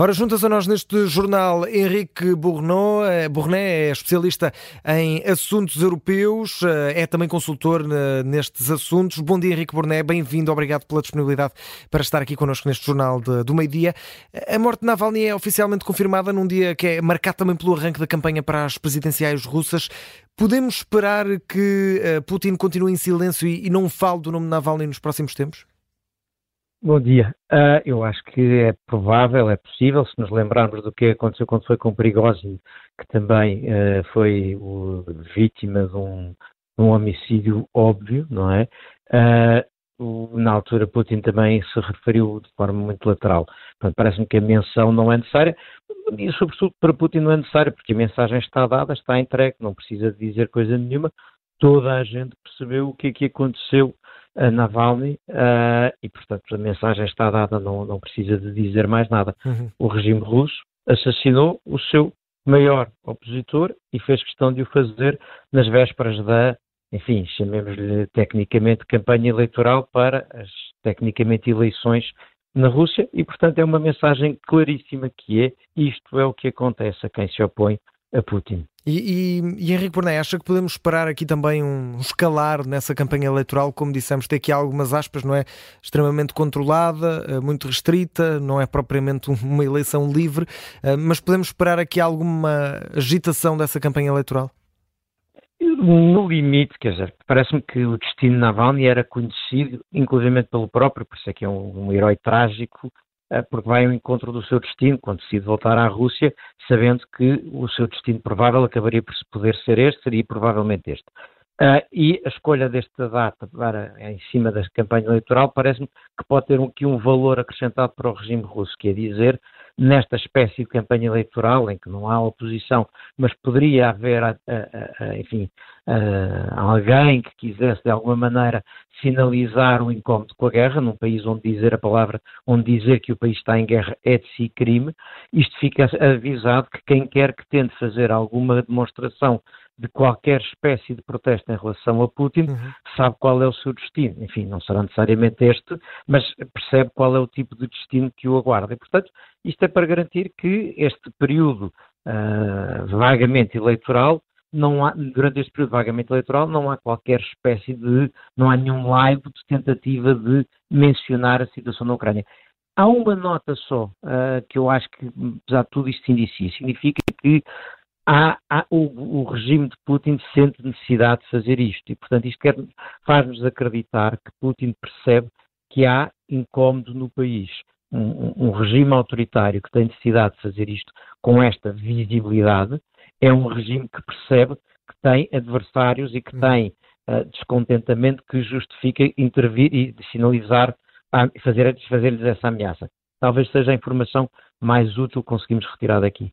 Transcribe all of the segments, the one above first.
Ora, juntas a nós neste jornal Henrique Bourneau, eh, Bournet é especialista em assuntos europeus, eh, é também consultor nestes assuntos. Bom dia, Henrique Bournet, bem-vindo, obrigado pela disponibilidade para estar aqui connosco neste jornal de, do meio-dia. A morte de Navalny é oficialmente confirmada num dia que é marcado também pelo arranque da campanha para as presidenciais russas. Podemos esperar que eh, Putin continue em silêncio e não fale do nome de Navalny nos próximos tempos? Bom dia. Uh, eu acho que é provável, é possível, se nos lembrarmos do que aconteceu quando foi com Prigozhin, que também uh, foi o, vítima de um, um, homicídio óbvio, não é? Uh, o, na altura Putin também se referiu de forma muito lateral. parece-me que a menção não é necessária, e sobretudo para Putin não é necessária, porque a mensagem está dada, está entregue, não precisa dizer coisa nenhuma. Toda a gente percebeu o que é que aconteceu Navalny uh, e, portanto, a mensagem está dada, não, não precisa de dizer mais nada. Uhum. O regime russo assassinou o seu maior opositor e fez questão de o fazer nas vésperas da, enfim, chamemos-lhe tecnicamente campanha eleitoral para as tecnicamente eleições na Rússia e, portanto, é uma mensagem claríssima que é isto é o que acontece a quem se opõe a Putin. E, e, e Henrique Bornei, acha que podemos esperar aqui também um escalar nessa campanha eleitoral, como dissemos, ter aqui algumas aspas, não é? Extremamente controlada, eh, muito restrita, não é propriamente uma eleição livre, eh, mas podemos esperar aqui alguma agitação dessa campanha eleitoral? No limite, quer dizer, parece-me que o destino de Navalny era conhecido, inclusive pelo próprio, por isso é que é um, um herói trágico, porque vai ao encontro do seu destino quando decide voltar à Rússia, sabendo que o seu destino provável acabaria por poder ser este, seria provavelmente este. Uh, e a escolha desta data para, em cima da campanha eleitoral parece-me que pode ter aqui um valor acrescentado para o regime russo, que é dizer nesta espécie de campanha eleitoral em que não há oposição, mas poderia haver, enfim, alguém que quisesse de alguma maneira sinalizar o incómodo com a guerra, num país onde dizer a palavra, onde dizer que o país está em guerra é de si crime, isto fica avisado que quem quer que tente fazer alguma demonstração de qualquer espécie de protesto em relação a Putin, uhum. sabe qual é o seu destino. Enfim, não será necessariamente este, mas percebe qual é o tipo de destino que o aguarda. E, portanto, isto é para garantir que este período uh, vagamente eleitoral, não há, durante este período vagamente eleitoral, não há qualquer espécie de, não há nenhum live de tentativa de mencionar a situação na Ucrânia. Há uma nota só uh, que eu acho que, apesar de tudo isto se indicia, significa que há, há, o, o, regime de Putin sente necessidade de fazer isto e, portanto, isto faz-nos acreditar que Putin percebe que há incómodo no país. Um, um, regime autoritário que tem necessidade de fazer isto com esta visibilidade é um regime que percebe que tem adversários e que uhum. tem uh, descontentamento que justifica intervir e sinalizar, fazer, fazer-lhes essa ameaça. Talvez seja a informação mais útil que conseguimos retirar daqui.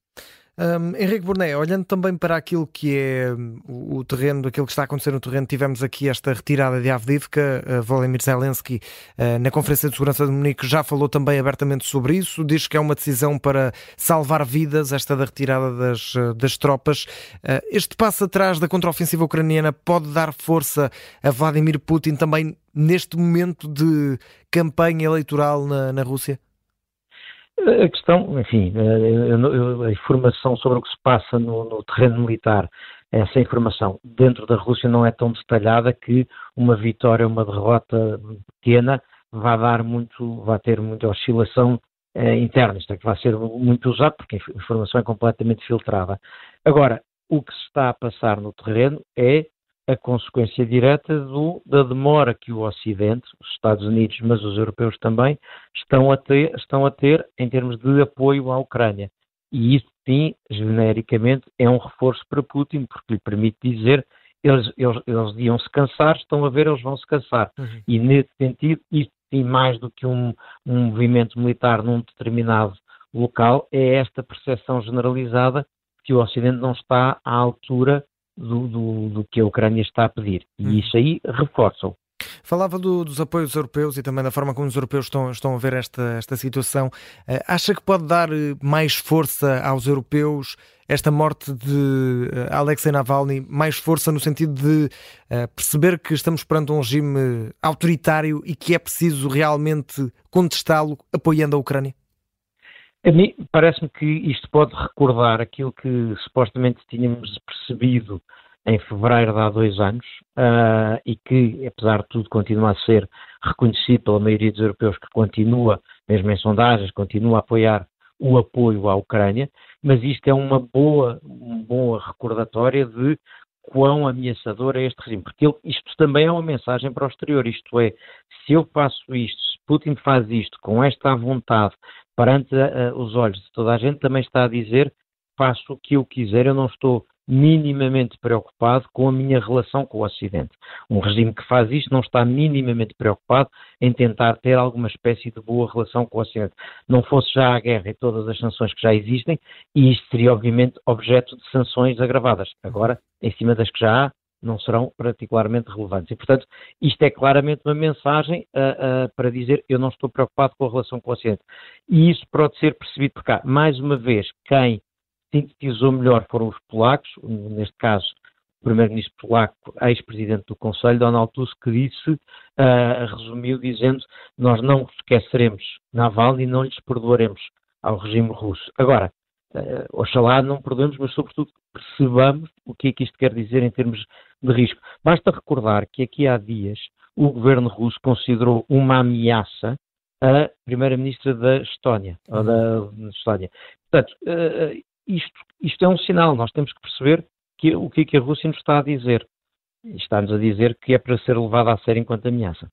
Um, Henrique Burné, olhando também para aquilo que é hum, o, o terreno, aquilo que está a acontecer no terreno, tivemos aqui esta retirada de Avdivka, uh, Volodymyr Zelensky, uh, na Conferência de Segurança de Munique, já falou também abertamente sobre isso, diz que é uma decisão para salvar vidas, esta da retirada das, uh, das tropas. Uh, este passo atrás da contraofensiva ucraniana pode dar força a Vladimir Putin também neste momento de campanha eleitoral na, na Rússia? A questão, enfim, a, informação sobre o que se passa no, no, terreno militar, essa informação dentro da Rússia não é tão detalhada que uma vitória, uma derrota pequena vai dar muito, vai ter muita oscilação eh, interna, isto é que vai ser muito usado porque a informação é completamente filtrada. Agora, o que se está a passar no terreno é a consequência direta do, da demora que o Ocidente, os Estados Unidos, mas os europeus também, estão a ter, estão a ter em termos de apoio à Ucrânia. E isso, sim, genericamente, é um reforço para Putin, porque lhe permite dizer eles, eles, eles iam se cansar, estão a ver, eles vão se cansar. Uhum. E nesse sentido, isso sim, mais do que um, um movimento militar num determinado local, é esta percepção generalizada que o Ocidente não está à altura do, do, do que a Ucrânia está a pedir. E hum. isso aí reforça-o. Falava do, dos apoios europeus e também da forma como os europeus estão, estão a ver esta, esta situação. Uh, acha que pode dar eh, mais força aos europeus esta morte de uh, Alexei Navalny? Mais força no sentido de uh, perceber que estamos perante um regime autoritário e que é preciso realmente contestá-lo apoiando a Ucrânia? A mim parece-me que isto pode recordar aquilo que supostamente tínhamos percebido em fevereiro de há dois anos uh, e que, apesar de tudo, continua a ser reconhecido pela maioria dos europeus que continua, mesmo em sondagens, continua a apoiar o apoio à Ucrânia, mas isto é uma boa, uma boa recordatória de quão ameaçador é este regime, porque ele, isto também é uma mensagem para o exterior, isto é, se eu faço isto, se Putin faz isto com esta vontade perante uh, os olhos de toda a gente, também está a dizer faço o que eu quiser, eu não estou minimamente preocupado com a minha relação com o Ocidente. Um regime que faz isto não está minimamente preocupado em tentar ter alguma espécie de boa relação com o Ocidente. Não fosse já a guerra e todas as sanções que já existem, e isto seria, obviamente, objeto de sanções agravadas. Agora, em cima das que já há, não serão particularmente relevantes. E, portanto, isto é claramente uma mensagem uh, uh, para dizer eu não estou preocupado com a relação com o Ocidente. E isso pode ser percebido por cá. Mais uma vez, quem sintetizou melhor foram os polacos, neste caso o primeiro-ministro polaco, ex-presidente do Conselho, Donald Tusk, que disse, uh, resumiu dizendo, nós não esqueceremos Navalny e não lhes perdoaremos ao regime russo. Agora, oxalá não perdoemos, mas sobretudo percebamos o que é que isto quer dizer em termos de risco. Basta recordar que aqui há dias o governo russo considerou uma ameaça a primeira-ministra da Estónia, ou da Estónia. Portanto, uh, isto, isto é um sinal, nós temos que perceber que, o que, é que a Rússia nos está a dizer. Está-nos a dizer que é para ser levada a sério enquanto ameaça.